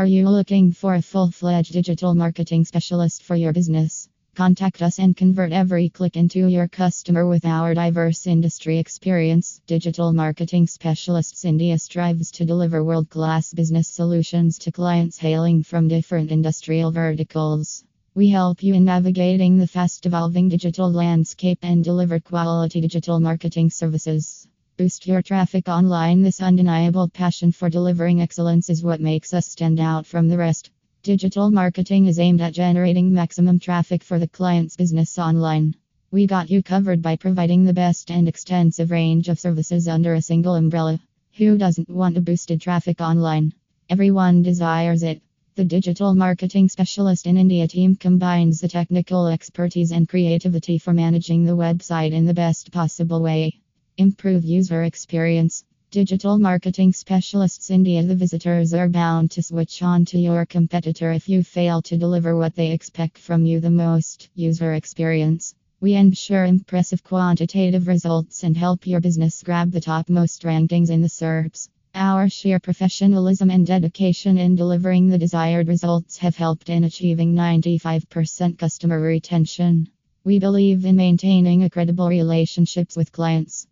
Are you looking for a full fledged digital marketing specialist for your business? Contact us and convert every click into your customer with our diverse industry experience. Digital Marketing Specialists India strives to deliver world class business solutions to clients hailing from different industrial verticals. We help you in navigating the fast evolving digital landscape and deliver quality digital marketing services. Boost your traffic online. This undeniable passion for delivering excellence is what makes us stand out from the rest. Digital marketing is aimed at generating maximum traffic for the client's business online. We got you covered by providing the best and extensive range of services under a single umbrella. Who doesn't want a boosted traffic online? Everyone desires it. The digital marketing specialist in India team combines the technical expertise and creativity for managing the website in the best possible way. Improve user experience. Digital Marketing Specialists India The visitors are bound to switch on to your competitor if you fail to deliver what they expect from you the most user experience. We ensure impressive quantitative results and help your business grab the topmost rankings in the SERPs. Our sheer professionalism and dedication in delivering the desired results have helped in achieving 95% customer retention. We believe in maintaining a credible relationships with clients.